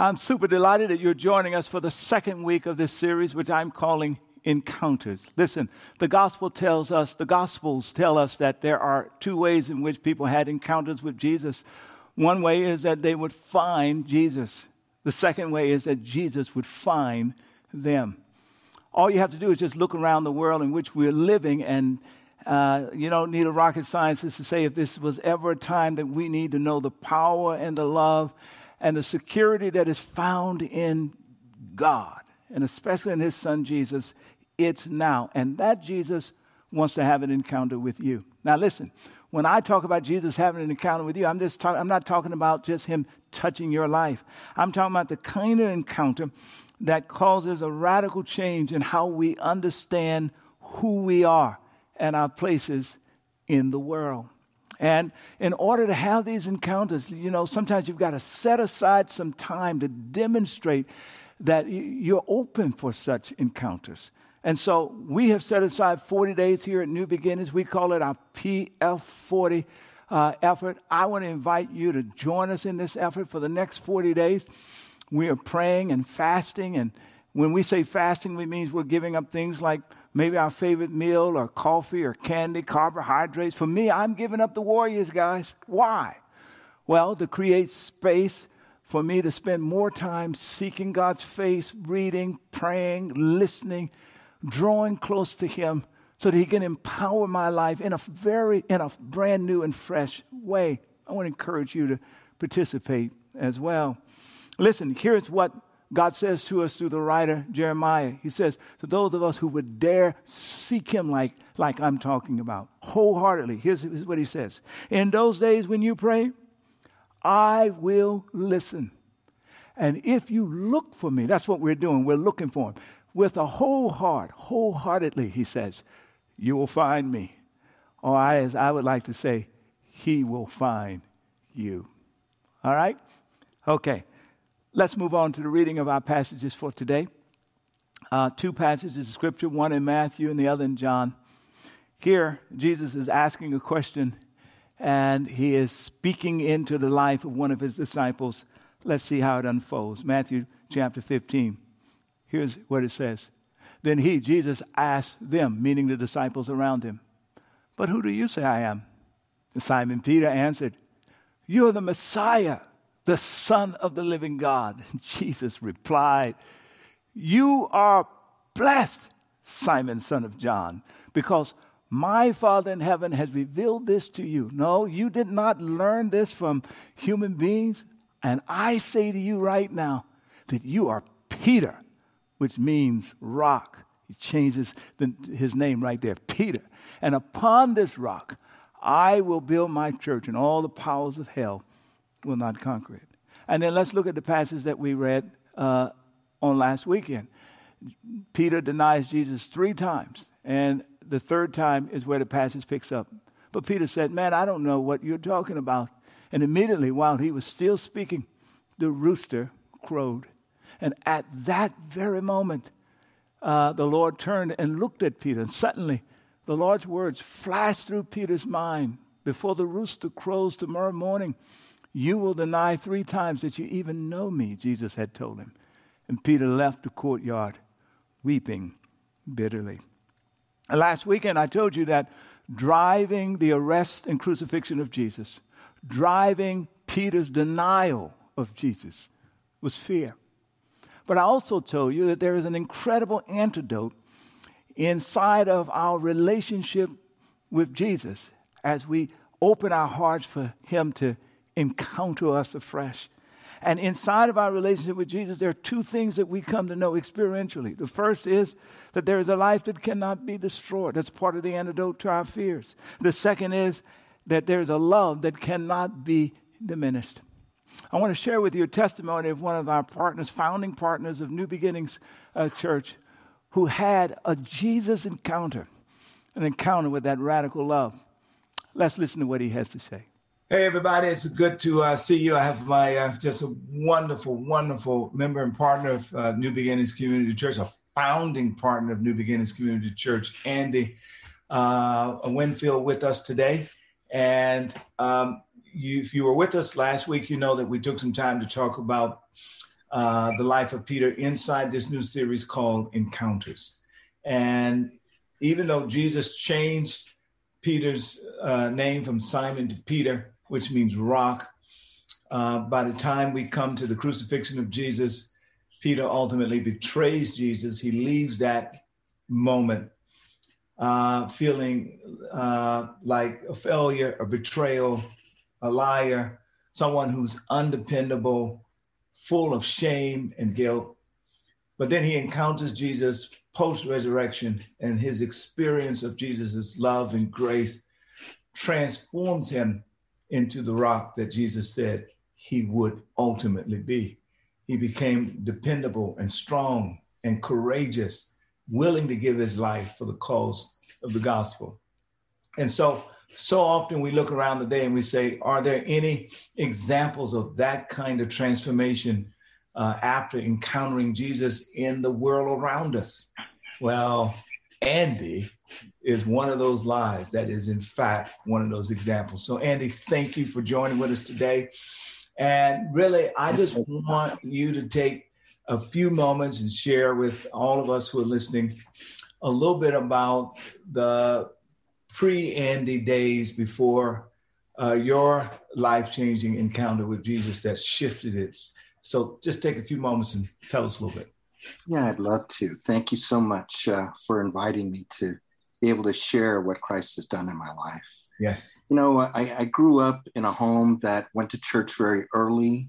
I'm super delighted that you're joining us for the second week of this series, which I'm calling Encounters. Listen, the gospel tells us, the gospels tell us that there are two ways in which people had encounters with Jesus. One way is that they would find Jesus. The second way is that Jesus would find them. All you have to do is just look around the world in which we're living, and uh, you don't need a rocket scientist to say if this was ever a time that we need to know the power and the love and the security that is found in God, and especially in His Son Jesus, it's now. And that Jesus wants to have an encounter with you. Now, listen, when I talk about Jesus having an encounter with you, I'm, just talk, I'm not talking about just Him touching your life. I'm talking about the kind of encounter that causes a radical change in how we understand who we are and our places in the world. And in order to have these encounters, you know, sometimes you've got to set aside some time to demonstrate that you're open for such encounters. And so we have set aside 40 days here at New Beginnings. We call it our PF40 uh, effort. I want to invite you to join us in this effort for the next 40 days. We are praying and fasting. And when we say fasting, we means we're giving up things like maybe our favorite meal or coffee or candy, carbohydrates. For me, I'm giving up the Warriors, guys. Why? Well, to create space for me to spend more time seeking God's face, reading, praying, listening, drawing close to Him so that He can empower my life in a very, in a brand new and fresh way. I want to encourage you to participate as well. Listen, here's what God says to us through the writer Jeremiah. He says, to those of us who would dare seek him like, like I'm talking about, wholeheartedly, here's, here's what he says In those days when you pray, I will listen. And if you look for me, that's what we're doing, we're looking for him. With a whole heart, wholeheartedly, he says, you will find me. Or I, as I would like to say, he will find you. All right? Okay. Let's move on to the reading of our passages for today. Uh, two passages of scripture, one in Matthew and the other in John. Here, Jesus is asking a question and he is speaking into the life of one of his disciples. Let's see how it unfolds. Matthew chapter 15. Here's what it says. Then he, Jesus, asked them, meaning the disciples around him, But who do you say I am? And Simon Peter answered, You're the Messiah the Son of the living God. Jesus replied, You are blessed, Simon, son of John, because my Father in heaven has revealed this to you. No, you did not learn this from human beings. And I say to you right now that you are Peter, which means rock. He changes the, his name right there, Peter. And upon this rock, I will build my church, and all the powers of hell will not conquer it. And then let's look at the passage that we read uh, on last weekend. Peter denies Jesus three times, and the third time is where the passage picks up. But Peter said, Man, I don't know what you're talking about. And immediately, while he was still speaking, the rooster crowed. And at that very moment, uh, the Lord turned and looked at Peter, and suddenly the Lord's words flashed through Peter's mind before the rooster crows tomorrow morning. You will deny three times that you even know me, Jesus had told him. And Peter left the courtyard weeping bitterly. Last weekend, I told you that driving the arrest and crucifixion of Jesus, driving Peter's denial of Jesus, was fear. But I also told you that there is an incredible antidote inside of our relationship with Jesus as we open our hearts for Him to encounter us afresh. And inside of our relationship with Jesus, there are two things that we come to know experientially. The first is that there is a life that cannot be destroyed. That's part of the antidote to our fears. The second is that there's a love that cannot be diminished. I want to share with you a testimony of one of our partners, founding partners of New Beginnings uh, Church, who had a Jesus encounter, an encounter with that radical love. Let's listen to what he has to say. Hey, everybody, it's good to uh, see you. I have my uh, just a wonderful, wonderful member and partner of uh, New Beginnings Community Church, a founding partner of New Beginnings Community Church, Andy uh, Winfield, with us today. And um, you, if you were with us last week, you know that we took some time to talk about uh, the life of Peter inside this new series called Encounters. And even though Jesus changed Peter's uh, name from Simon to Peter, which means rock, uh, by the time we come to the crucifixion of Jesus, Peter ultimately betrays Jesus. He leaves that moment uh, feeling uh, like a failure, a betrayal, a liar, someone who's undependable, full of shame and guilt. But then he encounters Jesus post resurrection, and his experience of Jesus' love and grace transforms him into the rock that Jesus said he would ultimately be. He became dependable and strong and courageous, willing to give his life for the cause of the gospel. And so, so often we look around the day and we say, are there any examples of that kind of transformation uh, after encountering Jesus in the world around us? Well, Andy is one of those lies that is, in fact, one of those examples. So, Andy, thank you for joining with us today. And really, I just want you to take a few moments and share with all of us who are listening a little bit about the pre Andy days before uh, your life changing encounter with Jesus that shifted it. So just take a few moments and tell us a little bit. Yeah, I'd love to. Thank you so much uh, for inviting me to be able to share what Christ has done in my life. Yes. You know, I, I grew up in a home that went to church very early.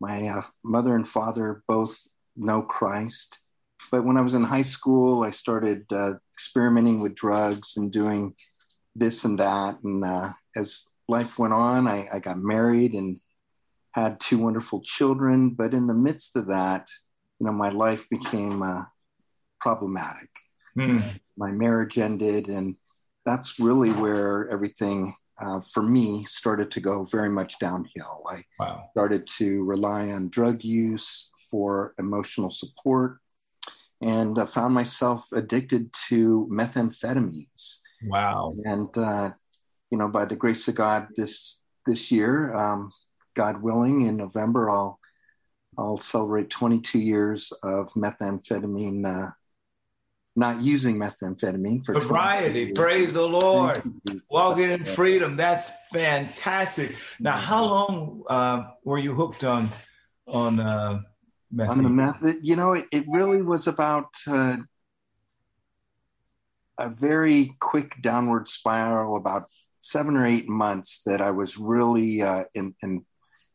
My uh, mother and father both know Christ. But when I was in high school, I started uh, experimenting with drugs and doing this and that. And uh, as life went on, I, I, got married and had two wonderful children. But in the midst of that, you know, my life became uh, problematic. Mm. My marriage ended, and that's really where everything uh, for me started to go very much downhill. I wow. started to rely on drug use for emotional support and uh, found myself addicted to methamphetamines. Wow. And, uh, you know, by the grace of God, this this year, um, God willing, in November, I'll I'll celebrate 22 years of methamphetamine uh, not using methamphetamine for sobriety. Praise the Lord. Walking in freedom. That's fantastic. Now, how long uh, were you hooked on on uh, method? On the method, you know, it, it really was about uh, a very quick downward spiral, about seven or eight months that I was really uh, in, in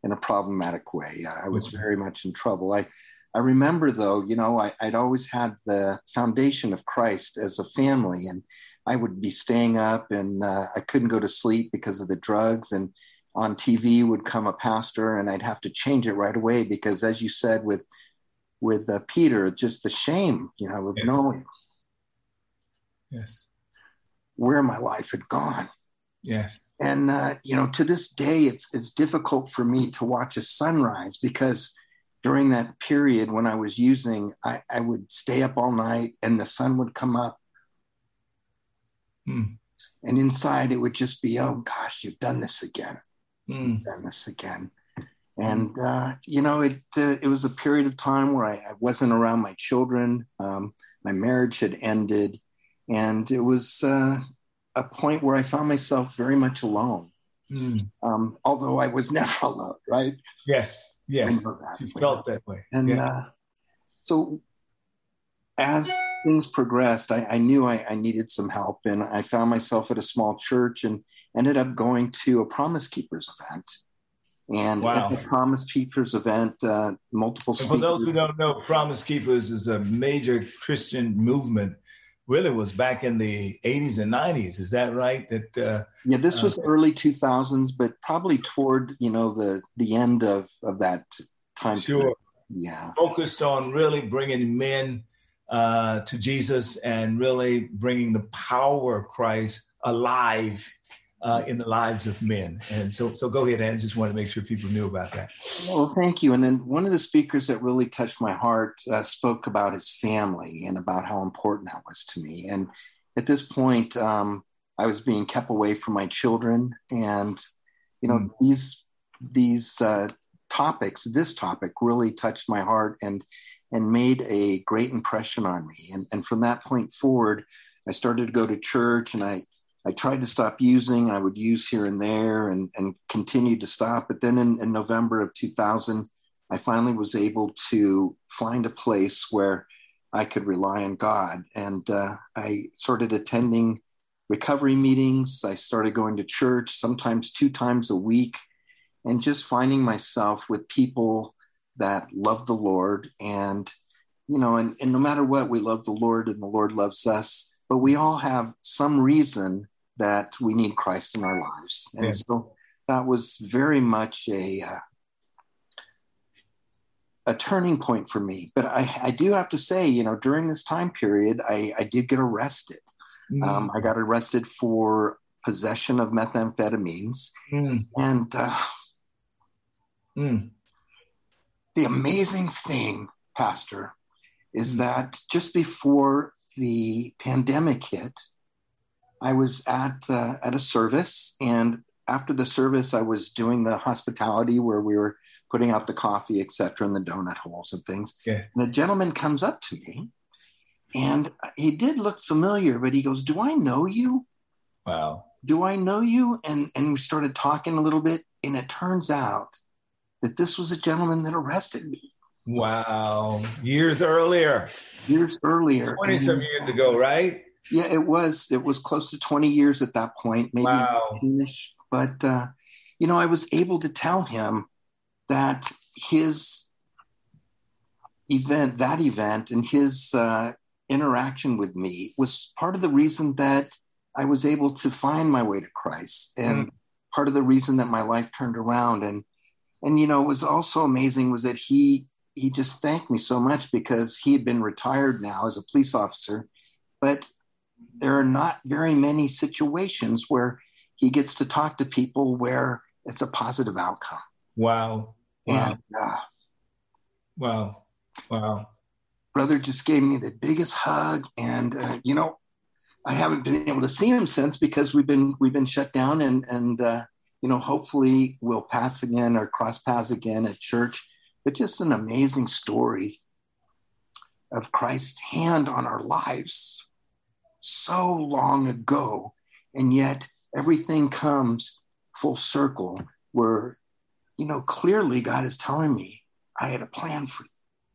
in a problematic way. I was very much in trouble. I I remember though, you know, I, would always had the foundation of Christ as a family, and I would be staying up and uh, I couldn't go to sleep because of the drugs. And on TV would come a pastor, and I'd have to change it right away because, as you said, with with uh, Peter, just the shame, you know, of yes. knowing yes where my life had gone. Yes, and uh, you know, to this day, it's it's difficult for me to watch a sunrise because during that period when I was using, I, I would stay up all night and the sun would come up. Hmm. And inside it would just be, oh gosh, you've done this again. You've done this again. And, uh, you know, it, uh, it was a period of time where I, I wasn't around my children. Um, my marriage had ended. And it was uh, a point where I found myself very much alone. Hmm. Um, although I was never alone, right? Yes Yes, you felt that way. And yeah. uh, so, as things progressed, I, I knew I, I, needed some help, and I found myself at a small church and ended up going to a Promise Keepers event. And wow. at the Promise Keepers event, uh, multiple speakers. For those who don't know, Promise Keepers is a major Christian movement really was back in the 80s and 90s is that right? That uh, yeah this was uh, early 2000s but probably toward you know the the end of of that time sure. Period. yeah. Focused on really bringing men uh, to jesus and really bringing the power of christ alive uh, in the lives of men. And so, so go ahead, and just want to make sure people knew about that. Well, thank you. And then one of the speakers that really touched my heart uh, spoke about his family and about how important that was to me. And at this point, um, I was being kept away from my children, and you know mm. these these uh, topics, this topic really touched my heart and and made a great impression on me. And, and from that point forward, I started to go to church and I, I tried to stop using. I would use here and there and, and continued to stop. But then in, in November of 2000, I finally was able to find a place where I could rely on God. And uh, I started attending recovery meetings. I started going to church sometimes two times a week and just finding myself with people that love the Lord. And, you know, and, and no matter what, we love the Lord and the Lord loves us. But we all have some reason that we need Christ in our lives. And yeah. so that was very much a, uh, a turning point for me. But I, I, do have to say, you know, during this time period, I, I did get arrested. Mm. Um, I got arrested for possession of methamphetamines. Mm. And uh, mm. the amazing thing, Pastor, is mm. that just before the pandemic hit, I was at uh, at a service, and after the service, I was doing the hospitality where we were putting out the coffee, etc., and the donut holes and things. Yes. And a gentleman comes up to me, and he did look familiar, but he goes, "Do I know you?" Wow. Do I know you? And and we started talking a little bit, and it turns out that this was a gentleman that arrested me. Wow. Years earlier. Years earlier. 20 some years ago, right? Yeah, it was. It was close to 20 years at that point, maybe wow. But, uh, you know, I was able to tell him that his event, that event, and his uh, interaction with me was part of the reason that I was able to find my way to Christ and mm. part of the reason that my life turned around. And, and, you know, it was also amazing was that he, he just thanked me so much because he had been retired now as a police officer, but there are not very many situations where he gets to talk to people where it's a positive outcome. Wow. Wow. And, uh, wow. Wow. Brother just gave me the biggest hug. And, uh, you know, I haven't been able to see him since because we've been, we've been shut down and, and, uh, you know, hopefully we'll pass again or cross paths again at church. But just an amazing story of Christ's hand on our lives so long ago. And yet everything comes full circle where, you know, clearly God is telling me I had a plan for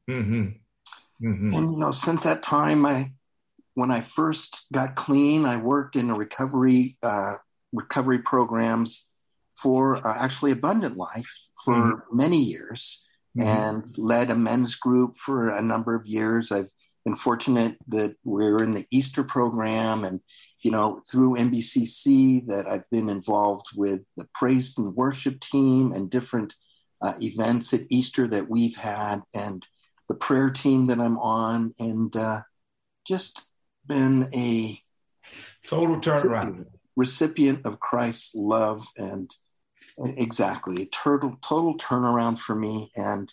you. Mm-hmm. Mm-hmm. And, you know, since that time, I, when I first got clean, I worked in a recovery, uh, recovery programs for uh, actually Abundant Life for mm-hmm. many years mm-hmm. and led a men's group for a number of years. I've been fortunate that we're in the Easter program and you know, through NBCC that I've been involved with the praise and worship team and different uh, events at Easter that we've had, and the prayer team that I'm on, and uh, just been a total turnaround recipient of Christ's love and exactly a total total turnaround for me and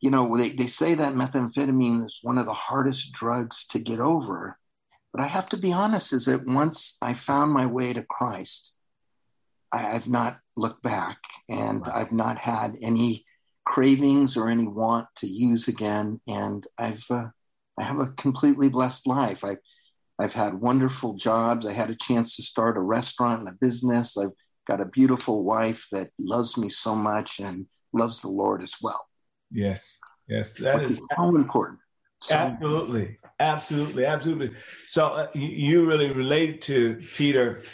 you know they, they say that methamphetamine is one of the hardest drugs to get over but I have to be honest, is that once I found my way to Christ, I, have not looked back and. I've not had any cravings or any want to use again. And I've, uh, I have a completely blessed life. I've, I've had wonderful jobs. I had a chance to start a restaurant and a business. I've got a beautiful wife that loves me so much and loves the Lord as well. Yes, yes, that is so important. So, absolutely, absolutely, absolutely. So uh, you really relate to Peter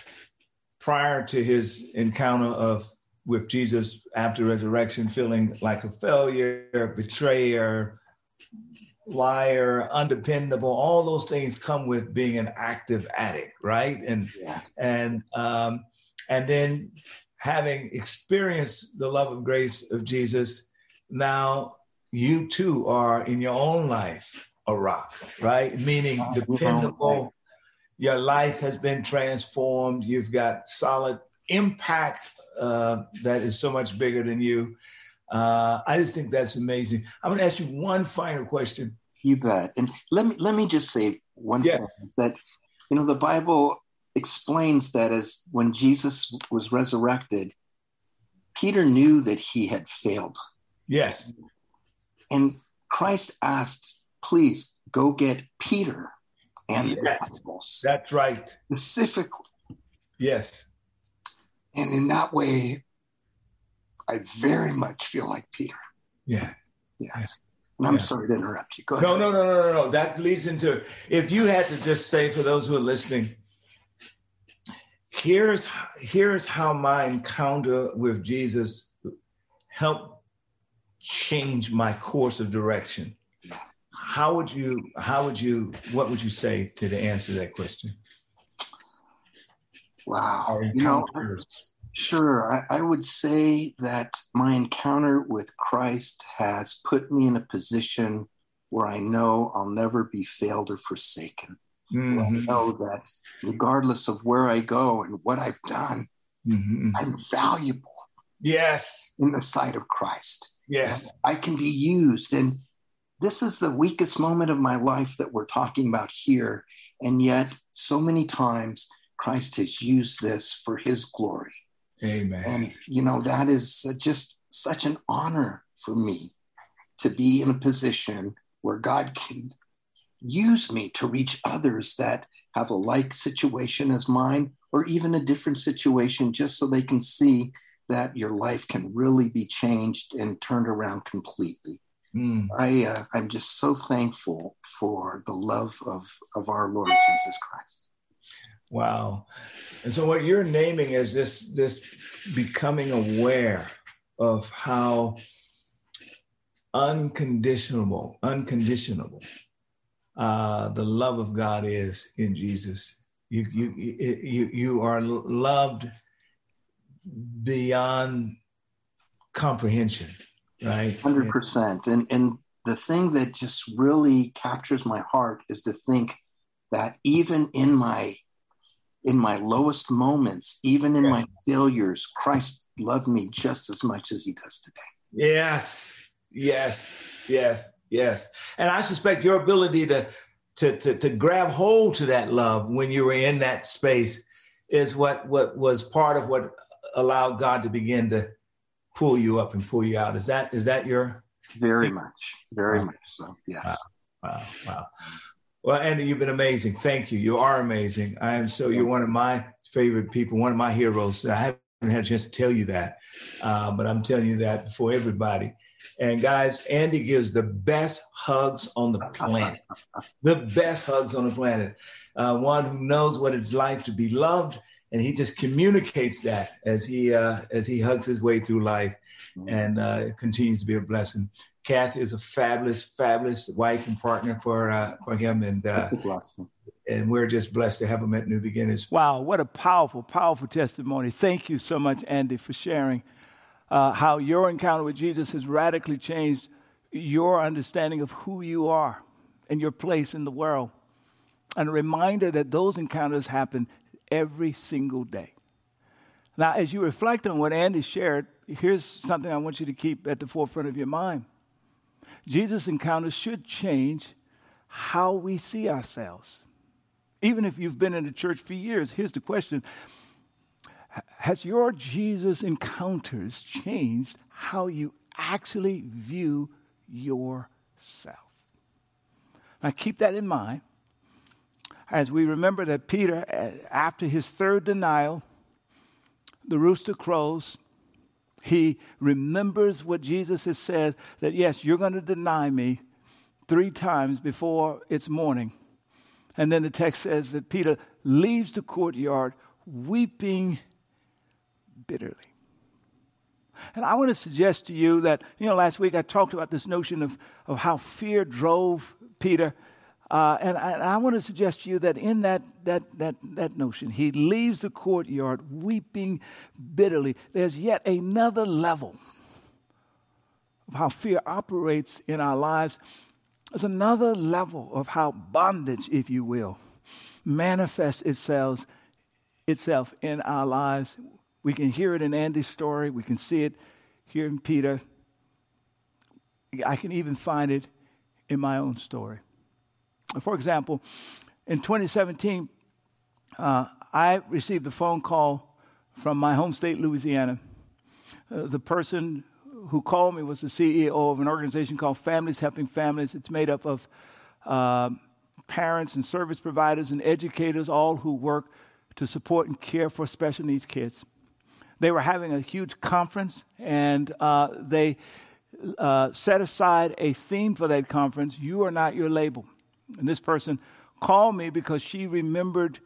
prior to his encounter of with Jesus after resurrection, feeling like a failure, betrayer, liar, undependable. All those things come with being an active addict, right? And yeah. and um, and then having experienced the love and grace of Jesus, now you too are in your own life a rock, right? Meaning dependable. Your life has been transformed. You've got solid impact uh, that is so much bigger than you. Uh, I just think that's amazing. I'm going to ask you one final question. You bet. And let me let me just say one thing that you know the Bible explains that as when Jesus was resurrected, Peter knew that he had failed Yes. And Christ asked, please go get Peter and the disciples That's right. specifically. Yes. And in that way, I very much feel like Peter. Yeah. Yes. And I'm Yeah. sorry to interrupt you. Go ahead. No, no, no, no, no, no. That leads into if you had to just say for those who are listening, here's here's how my encounter with Jesus helped change my course of direction. How would you how would you what would you say to the answer to that question? Wow. You know, encounters. Sure. I, I would say that my encounter with Christ has put me in a position where I know I'll never be failed or forsaken. Where I know that regardless of where I go and what I've done, mhm. I'm valuable Yes. in the sight of Christ. Yes. I can be used. And this is the weakest moment of my life that we're talking about here. And yet, so many times, Christ has used this for his glory. Amen. And, you know, that is just such an honor for me to be in a position where God can use me to reach others that have a like situation as mine or even a different situation, just so they can see that your life can really be changed and turned around completely. Mm. I, uh, I'm just so thankful for the love of, of our Lord Jesus Christ. Wow. And so what you're naming is this this becoming aware of how unconditional, unconditional uh, the love of God is in Jesus. You you you you are loved beyond comprehension, right? Hundred percent. And and the thing that just really captures my heart is to think that even in my in my lowest moments, even in Yeah. my failures, Christ loved me just as much as he does today. Yes, yes, yes, yes. And I suspect your ability to to to, to grab hold to that love when you were in that space is what what was part of what allowed God to begin to pull you up and pull you out. Is that is that your Very much. Very Wow. much so. Yes. Wow. wow wow. Well, Andy, you've been amazing. Thank you. You are amazing. I am so you're one of my favorite people, one of my heroes. I haven't had a chance to tell you that, uh, but I'm telling you that before everybody. And guys, Andy gives the best hugs on the planet. the best hugs on the planet. Uh, one who knows what it's like to be loved, and he just communicates that as he uh, as he hugs his way through life, and uh, continues to be a blessing. Kath is a fabulous, fabulous wife and partner for uh, for him, and uh, That's a blessing. and we're just blessed to have him at New Beginnings. Wow, what a powerful, powerful testimony. Thank you so much, Andy, for sharing uh, how your encounter with Jesus has radically changed your understanding of who you are and your place in the world. And a reminder that those encounters happen every single day. Now, as you reflect on what Andy shared, here's something I want you to keep at the forefront of your mind. Jesus' encounters should change how we see ourselves. Even if you've been in the church for years, here's the question Has your Jesus encounters changed how you actually view yourself? Now, keep that in mind as we remember that Peter, after his third denial, the rooster crows. He remembers what Jesus has said that, yes, you're going to deny me three times before it's morning. And then the text says that Peter leaves the courtyard weeping bitterly. And I want to suggest to you that, you know, last week I talked about this notion of, of how fear drove Peter. Uh, and, I, I want to suggest to you that in that, that, that, that notion, he leaves the courtyard weeping bitterly. There's yet another level of how fear operates in our lives. There's another level of how bondage, if you will, manifests itself, itself in our lives. We can hear it in Andy's story. We can see it here in Peter. I can even find it in my own story. For example, in 2017, uh, I received a phone call from my home state, Louisiana. Uh, the person who called me was the CEO of an organization called Families Helping Families. It's made up of uh, parents and service providers and educators, all who work to support and care for special needs kids. They were having a huge conference, and uh, they uh, set aside a theme for that conference You Are Not Your Label. And this person called me because she remembered,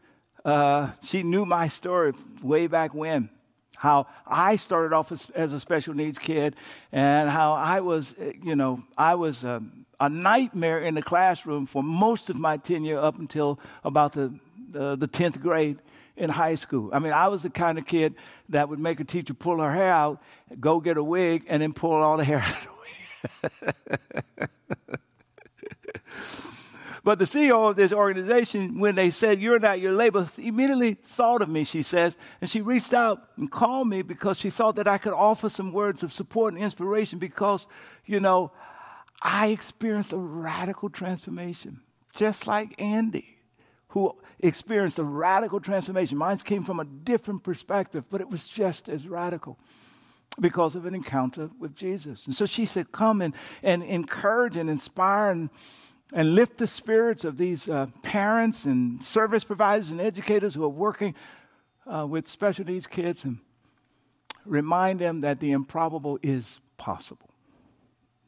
uh, she knew my story way back when. How I started off as, as, a special needs kid, and how I was, you know, I was a, a nightmare in the classroom for most of my tenure up until about the, the, the 10th grade in high school. I mean, I was the kind of kid that would make a teacher pull her hair out, go get a wig, and then pull all the hair out of the wig. but the CEO of this organization, when they said, You're not your label, immediately thought of me, she says, and she reached out and called me because she thought that I could offer some words of support and inspiration because, you know, I experienced a radical transformation, just like Andy who experienced a radical transformation. Mine came from a different perspective, but it was just as radical because of an encounter with Jesus. And so she said, Come and, and encourage and inspire and, and lift the spirits of these uh, parents and service providers and educators who are working uh, with special needs kids and remind them that the improbable is possible.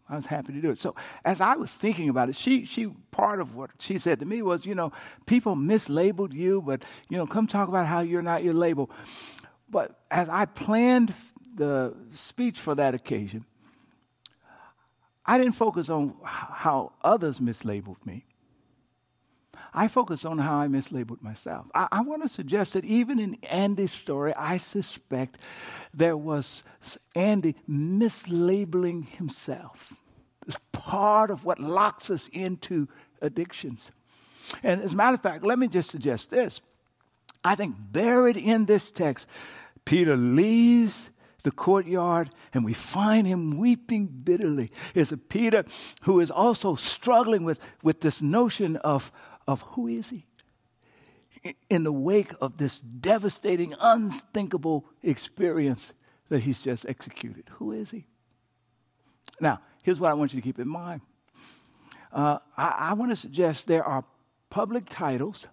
I was happy to do it. So as I was thinking about it, she she part of what she said to me was, you know, people mislabeled you, but you know, come talk about how you're not your label. But as I planned the speech for that occasion, I didn't focus on how others mislabeled me. I focus on how I mislabeled myself. I, I want to suggest that even in Andy's story, I suspect there was Andy mislabeling himself. It's part of what locks us into addictions. And as a matter of fact, let me just suggest this. I think buried in this text, Peter leaves the courtyard and we find him weeping bitterly. It's a Peter who is also struggling with, with this notion of, of who is he? In the wake of this devastating, unthinkable experience that he's just executed. Who is he? Now, here's what I want you to keep in mind. Uh, I, I want to suggest there are public titles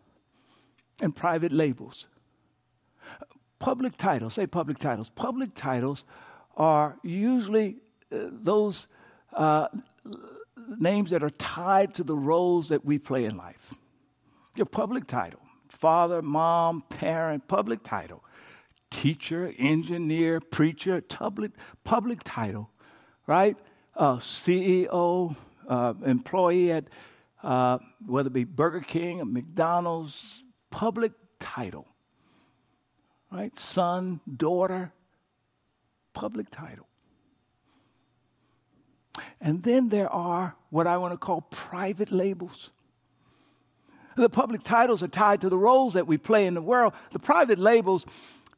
and private labels. Public titles, say public titles. Public titles are usually uh, those uh, names that are tied to the roles that we play in life. Your public title father, mom, parent, public title. Teacher, engineer, preacher, public, public title, right? Uh, CEO, uh, employee at uh, whether it be Burger King or McDonald's, public title, right? Son, daughter, public title. And then there are what I want to call private labels. The public titles are tied to the roles that we play in the world. The private labels,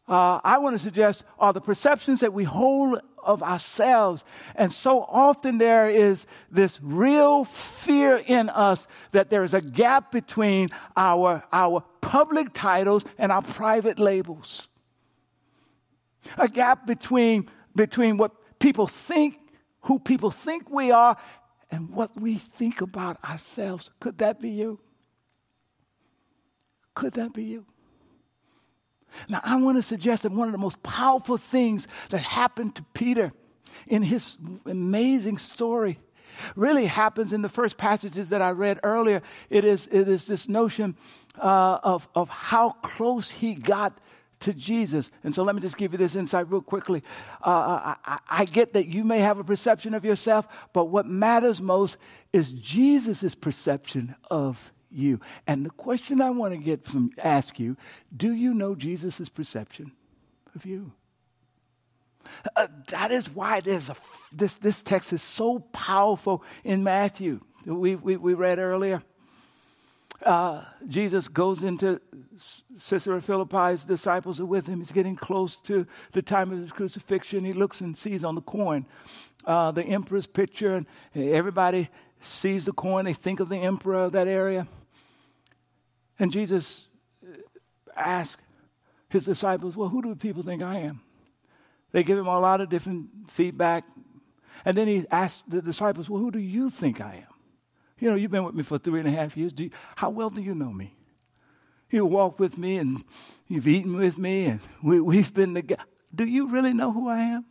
uh, I want to suggest, are the perceptions that we hold of ourselves. And so often there is this real fear in us that there is a gap between our, our public titles and our private labels. A gap between, between what people think, who people think we are, and what we think about ourselves. Could that be you? Could that be you? Now, I want to suggest that one of the most powerful things that happened to Peter in his amazing story really happens in the first passages that I read earlier. It is, it is this notion uh, of, of how close he got to Jesus. And so let me just give you this insight real quickly. Uh, I, I, get that you may have a perception of yourself, but what matters most is Jesus' perception of you. And the question I want to get from ask you, do you know Jesus' perception of you? Uh, that is why there's a, this, this text is so powerful in Matthew. We, we, we read earlier. Uh, Jesus goes into Caesarea Philippi's disciples are with him. He's getting close to the time of his crucifixion. He looks and sees on the coin uh, the emperor's picture, and everybody sees the coin. They think of the emperor of that area. And Jesus uh, asked his disciples, Well, who do people think I am? They give him a lot of different feedback. And then he asked the disciples, Well, who do you think I am? You know, you've been with me for three and a half years. You, how well do you know me? You walk with me and you've eaten with me and we, we've been together. Do you really know who I am?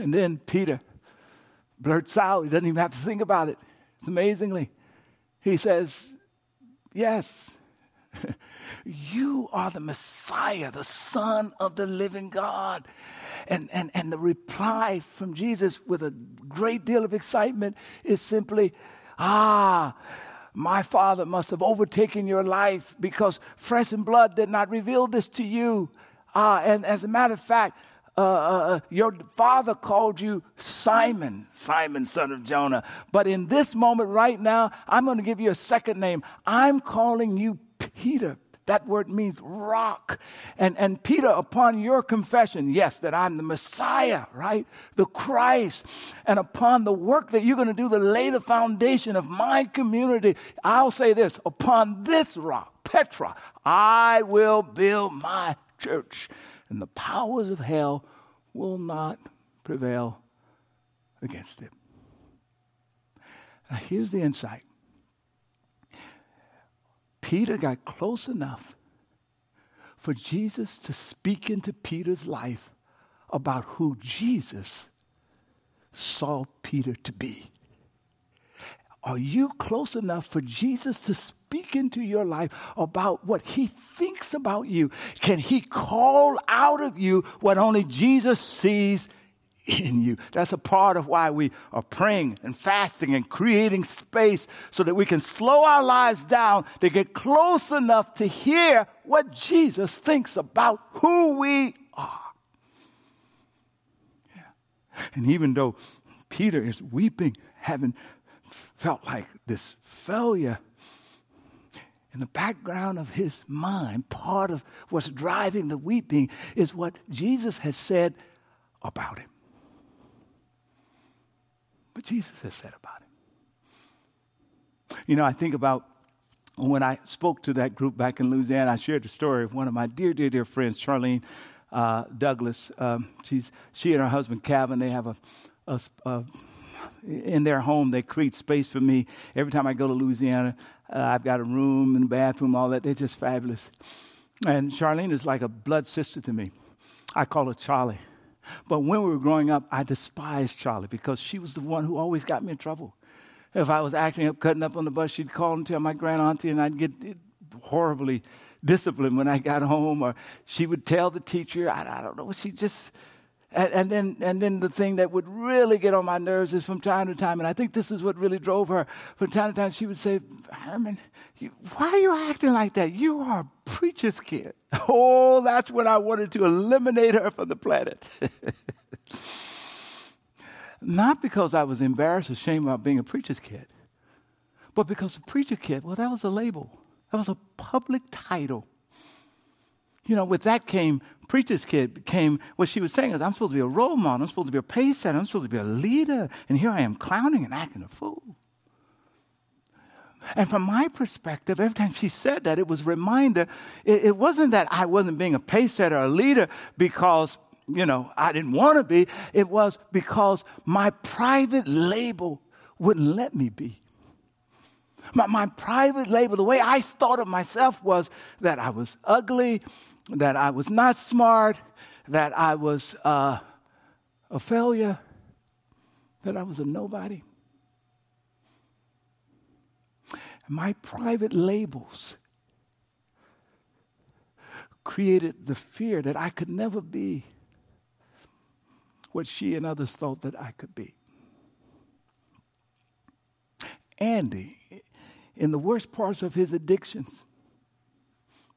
And then Peter blurts out, he doesn't even have to think about it. It's amazingly. He says, Yes, you are the Messiah, the Son of the living God. And, and, and the reply from Jesus with a great deal of excitement is simply, Ah, my Father must have overtaken your life because flesh and blood did not reveal this to you. Ah, and as a matter of fact, uh, uh, uh, your father called you Simon, Simon, son of Jonah. But in this moment right now, I'm going to give you a second name. I'm calling you Peter. That word means rock. And, and Peter, upon your confession, yes, that I'm the Messiah, right? The Christ. And upon the work that you're going to do to lay the foundation of my community, I'll say this upon this rock, Petra, I will build my church and the powers of hell will not prevail against it. Now, here's the insight Peter got close enough for Jesus to speak into Peter's life about who Jesus saw Peter to be. Are you close enough for Jesus to speak into your life about what he thinks about you? Can he call out of you what only Jesus sees in you? That's a part of why we are praying and fasting and creating space so that we can slow our lives down to get close enough to hear what Jesus thinks about who we are. Yeah. And even though Peter is weeping, having felt like this failure. In the background of his mind, part of what's driving the weeping is what Jesus has said about him. What Jesus has said about him. You know, I think about when I spoke to that group back in Louisiana, I shared the story of one of my dear, dear, dear friends, Charlene uh, Douglas. Um, she's, she and her husband, Calvin, they have a, a, a in their home, they create space for me. Every time I go to Louisiana, uh, I've got a room and a bathroom, all that. They're just fabulous. And Charlene is like a blood sister to me. I call her Charlie. But when we were growing up, I despised Charlie because she was the one who always got me in trouble. If I was acting up, cutting up on the bus, she'd call and tell my grand auntie, and I'd get horribly disciplined when I got home. Or she would tell the teacher, I, I don't know, she just and, and, then, and then the thing that would really get on my nerves is from time to time, and I think this is what really drove her. From time to time, she would say, Hurmon, you, why are you acting like that? You are a preacher's kid. Oh, that's when I wanted to eliminate her from the planet. Not because I was embarrassed or ashamed about being a preacher's kid, but because a preacher kid, well, that was a label, that was a public title you know, with that came preacher's kid, came what she was saying is, I'm supposed to be a role model, I'm supposed to be a pace setter, I'm supposed to be a leader, and here I am clowning and acting a fool. And from my perspective, every time she said that, it was a reminder. It, it wasn't that I wasn't being a pace setter or a leader because, you know, I didn't want to be. It was because my private label wouldn't let me be. My, my private label, the way I thought of myself was that I was ugly, that I was not smart, that I was uh, a failure, that I was a nobody. My private labels created the fear that I could never be what she and others thought that I could be. Andy, in the worst parts of his addictions,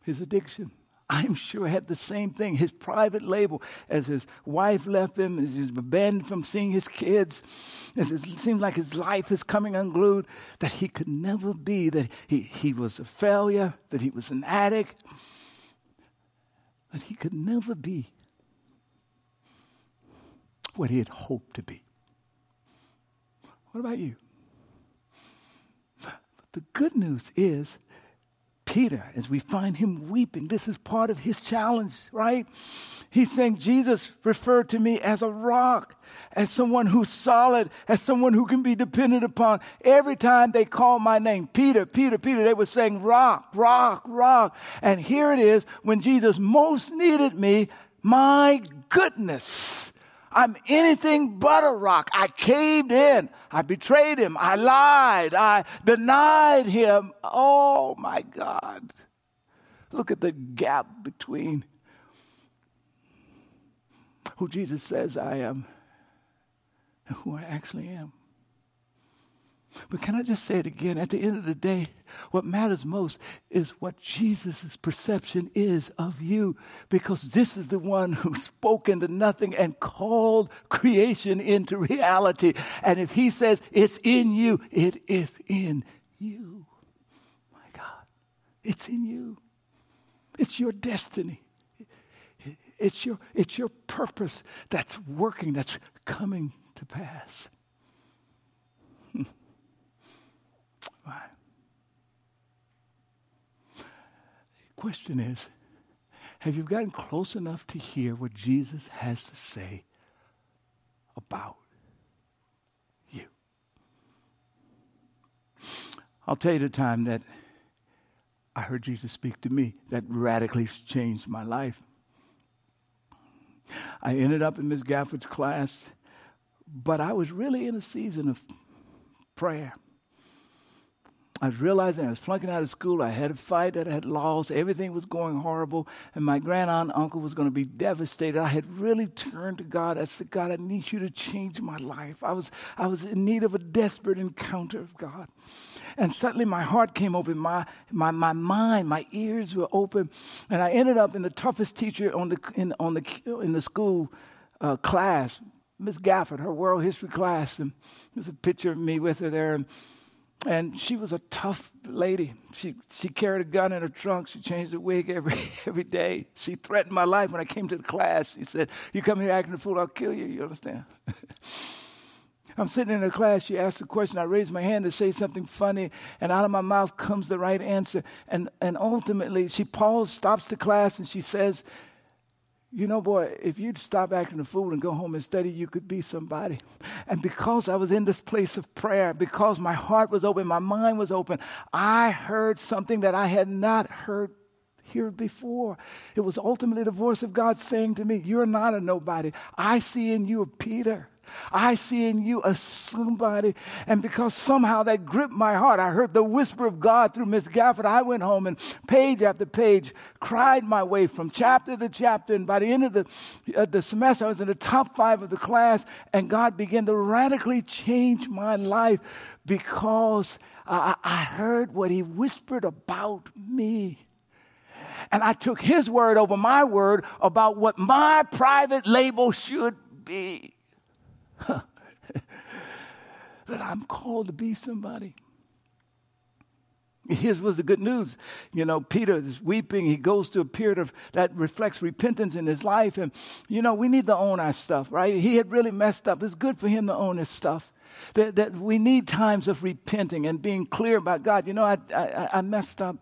his addiction, I'm sure had the same thing. His private label, as his wife left him, as he's abandoned from seeing his kids, as it seemed like his life is coming unglued, that he could never be, that he, he was a failure, that he was an addict, that he could never be what he had hoped to be. What about you? But the good news is Peter, as we find him weeping, this is part of his challenge, right? He's saying, Jesus referred to me as a rock, as someone who's solid, as someone who can be depended upon. Every time they called my name, Peter, Peter, Peter, they were saying, rock, rock, rock. And here it is, when Jesus most needed me, my goodness. I'm anything but a rock. I caved in. I betrayed him. I lied. I denied him. Oh my God. Look at the gap between who Jesus says I am and who I actually am. But can I just say it again? At the end of the day, what matters most is what Jesus' perception is of you, because this is the one who spoke into nothing and called creation into reality. And if he says it's in you, it is in you. My God, it's in you. It's your destiny. It's your, it's your purpose that's working, that's coming to pass. Question is Have you gotten close enough to hear what Jesus has to say about you? I'll tell you the time that I heard Jesus speak to me that radically changed my life. I ended up in Miss Gafford's class, but I was really in a season of prayer. I was realizing I was flunking out of school. I had a fight that I had lost. Everything was going horrible. And my grand aunt and uncle was going to be devastated. I had really turned to God. I said, God, I need you to change my life. I was, I was in need of a desperate encounter of God. And suddenly my heart came open, my, my, my mind, my ears were open. And I ended up in the toughest teacher on the, in, on the, in the school uh, class, Miss Gafford, her world history class. And there's a picture of me with her there. And and she was a tough lady. She she carried a gun in her trunk. She changed her wig every every day. She threatened my life when I came to the class. She said, "You come here acting a fool, I'll kill you." You understand? I'm sitting in a class. She asked a question. I raise my hand to say something funny, and out of my mouth comes the right answer. And and ultimately, she pauses, stops the class, and she says, you know, boy, if you'd stop acting a fool and go home and study, you could be somebody. And because I was in this place of prayer, because my heart was open, my mind was open, I heard something that I had not heard here before. It was ultimately the voice of God saying to me, You're not a nobody. I see in you a Peter. I see in you a somebody. And because somehow that gripped my heart, I heard the whisper of God through Miss Gafford. I went home and page after page cried my way from chapter to chapter. And by the end of the, uh, the semester, I was in the top five of the class, and God began to radically change my life because I, I heard what He whispered about me. And I took His word over my word about what my private label should be. that I'm called to be somebody. Here's was the good news. You know, Peter is weeping. He goes to a period of that reflects repentance in his life. And, you know, we need to own our stuff, right? He had really messed up. It's good for him to own his stuff. That, that we need times of repenting and being clear about God. You know, I, I, I messed up.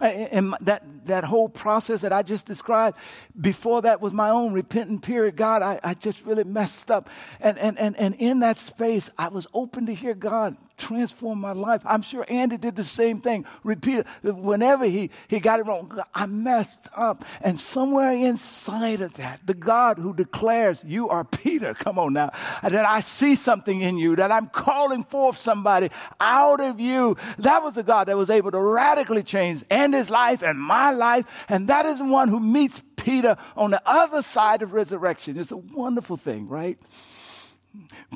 And that, that whole process that I just described, before that was my own repentant period. God, I, I just really messed up. And, and, and, and in that space, I was open to hear God transform my life. I'm sure Andy did the same thing. Repeat whenever he, he got it wrong. I messed up. And somewhere inside of that, the God who declares, You are Peter, come on now, that I see something in you, that I'm calling forth somebody out of you. That was the God that was able to radically change Andy's life and my life. And that is the one who meets Peter on the other side of resurrection. It's a wonderful thing, right?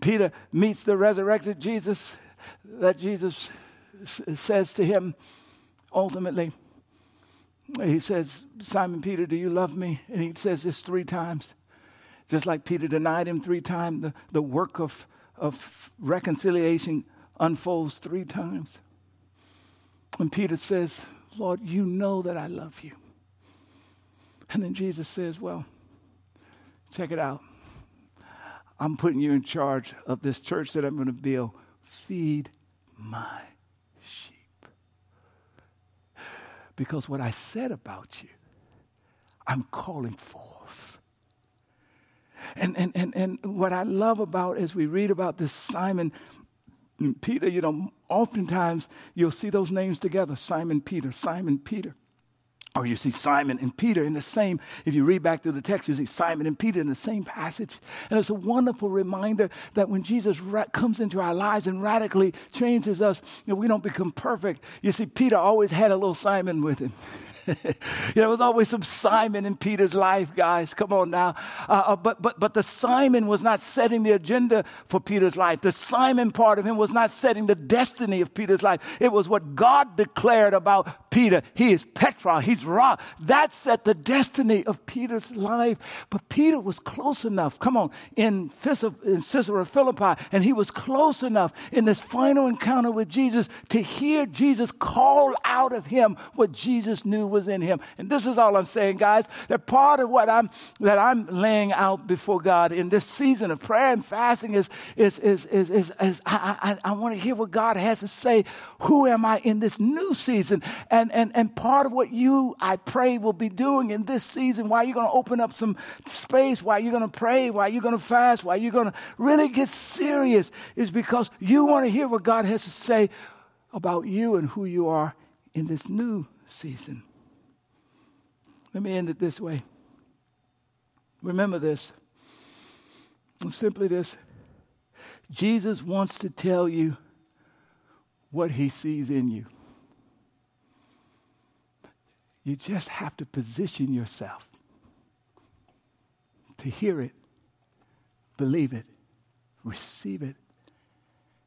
Peter meets the resurrected Jesus that Jesus says to him ultimately. He says, Simon Peter, do you love me? And he says this three times. Just like Peter denied him three times, the, the work of, of reconciliation unfolds three times. And Peter says, Lord, you know that I love you. And then Jesus says, Well, check it out. I'm putting you in charge of this church that I'm going to build. Feed my sheep. because what I said about you, I'm calling forth. And, and, and, and what I love about as we read about this Simon Peter, you know, oftentimes you'll see those names together Simon Peter, Simon Peter. Or you see Simon and Peter in the same, if you read back through the text, you see Simon and Peter in the same passage. And it's a wonderful reminder that when Jesus ra- comes into our lives and radically changes us, you know, we don't become perfect. You see, Peter always had a little Simon with him. there was always some Simon in Peter's life, guys. Come on now. Uh, uh, but, but, but the Simon was not setting the agenda for Peter's life. The Simon part of him was not setting the destiny of Peter's life. It was what God declared about Peter. He is Petra, he's rock. That set the destiny of Peter's life. But Peter was close enough, come on, in, in Caesarea Philippi, and he was close enough in this final encounter with Jesus to hear Jesus call out of him what Jesus knew was in him. And this is all I'm saying, guys. That part of what I'm that I'm laying out before God in this season of prayer and fasting is is is is, is, is I, I, I want to hear what God has to say. Who am I in this new season? And and and part of what you I pray will be doing in this season, why you're going to open up some space, why you're going to pray, why you're going to fast, why you're going to really get serious, is because you want to hear what God has to say about you and who you are in this new season. Let me end it this way. Remember this. simply this Jesus wants to tell you what he sees in you. You just have to position yourself to hear it, believe it, receive it,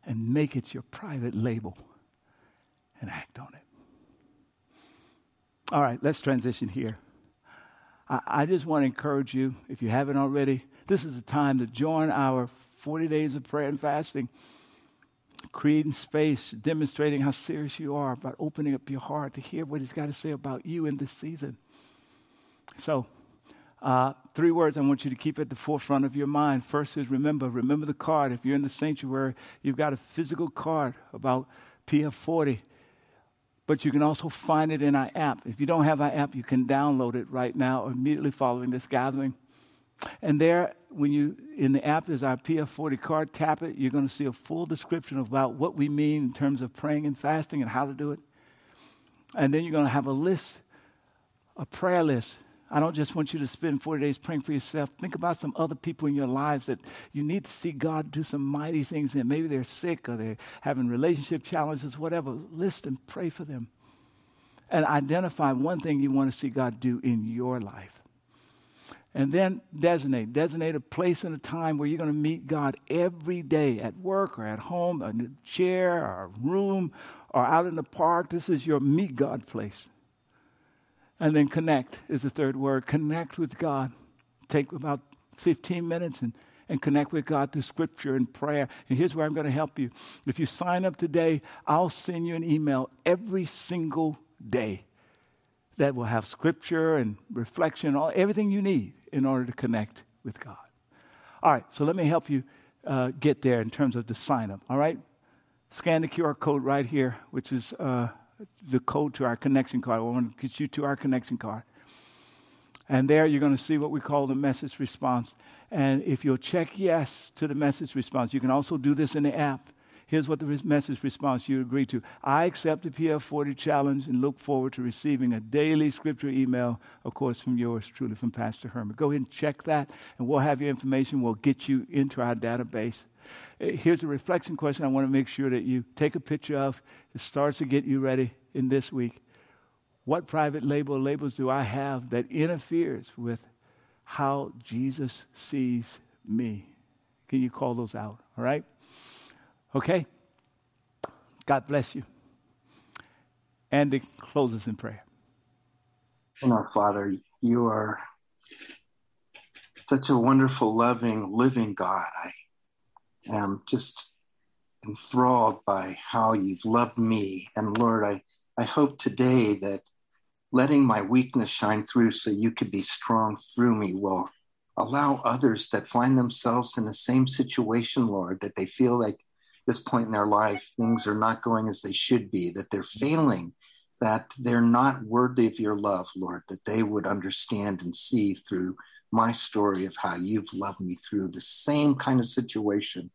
and make it your private label and act on it. All right, let's transition here. I, I just want to encourage you, if you haven't already, this is a time to join our 40 days of prayer and fasting, creating space, demonstrating how serious you are about opening up your heart to hear what He's got to say about you in this season. So, uh, three words I want you to keep at the forefront of your mind. First is remember, remember the card. If you're in the sanctuary, you've got a physical card about PF40 but you can also find it in our app. If you don't have our app, you can download it right now immediately following this gathering. And there, when you in the app is our PF40 card, tap it, you're going to see a full description about what we mean in terms of praying and fasting and how to do it. And then you're going to have a list, a prayer list I don't just want you to spend 40 days praying for yourself. Think about some other people in your lives that you need to see God do some mighty things in. Maybe they're sick or they're having relationship challenges, whatever. List and pray for them. And identify one thing you want to see God do in your life. And then designate. Designate a place and a time where you're going to meet God every day at work or at home, a chair or a room or out in the park. This is your meet God place. And then connect is the third word. Connect with God. Take about 15 minutes and, and connect with God through scripture and prayer. And here's where I'm going to help you. If you sign up today, I'll send you an email every single day that will have scripture and reflection, all, everything you need in order to connect with God. All right, so let me help you uh, get there in terms of the sign up. All right? Scan the QR code right here, which is. Uh, the code to our connection card. I want to get you to our connection card. And there you're going to see what we call the message response. And if you'll check yes to the message response, you can also do this in the app. Here's what the message response you agree to. I accept the PF40 challenge and look forward to receiving a daily scripture email, of course, from yours truly, from Pastor Hurmon. Go ahead and check that, and we'll have your information. We'll get you into our database. Eh, here's a reflection question I want to make sure that you take a picture of. It starts to get you ready in this week. What private label labels do I have that interferes with how Jesus sees me? Can you call those out? All right? Okay? God bless you. And it closes in prayer. And our Father, you are such a wonderful, loving, living God. I am just enthralled by how you've loved me. And Lord, I, I hope today that letting my weakness shine through so you could be strong through me will allow others that find themselves in the same situation, Lord, that they feel like this point in their life things are not going as they should be, that they're failing that they're not worthy of your love, Lord, that they would understand and see through my story of how you've loved me through the same kind of situation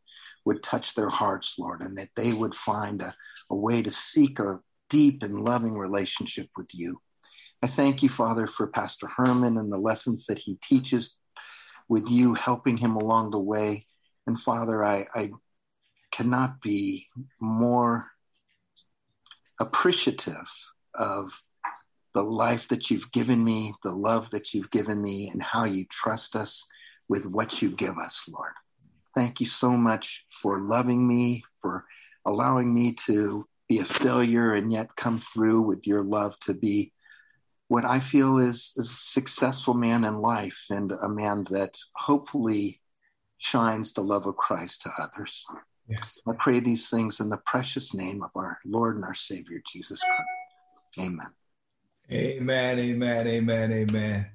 would touch their hearts, Lord, and that they would find a, a way to seek a deep and loving relationship with you. I thank you, Father, for Pastor Hurmon and the lessons that he teaches with you, helping him along the way. And Father, I, I cannot be more appreciative of the life that you've given me, the love that you've given me, and how you trust us with what you give us, Lord. Thank you so much for loving me, for allowing me to be a failure and yet come through with your love to be what I feel is, is a successful man in life and a man that hopefully shines the love of Christ to others. Yes. I pray these things in the precious name of our Lord and our Savior, Jesus Christ. Amen. Amen, amen, amen, amen.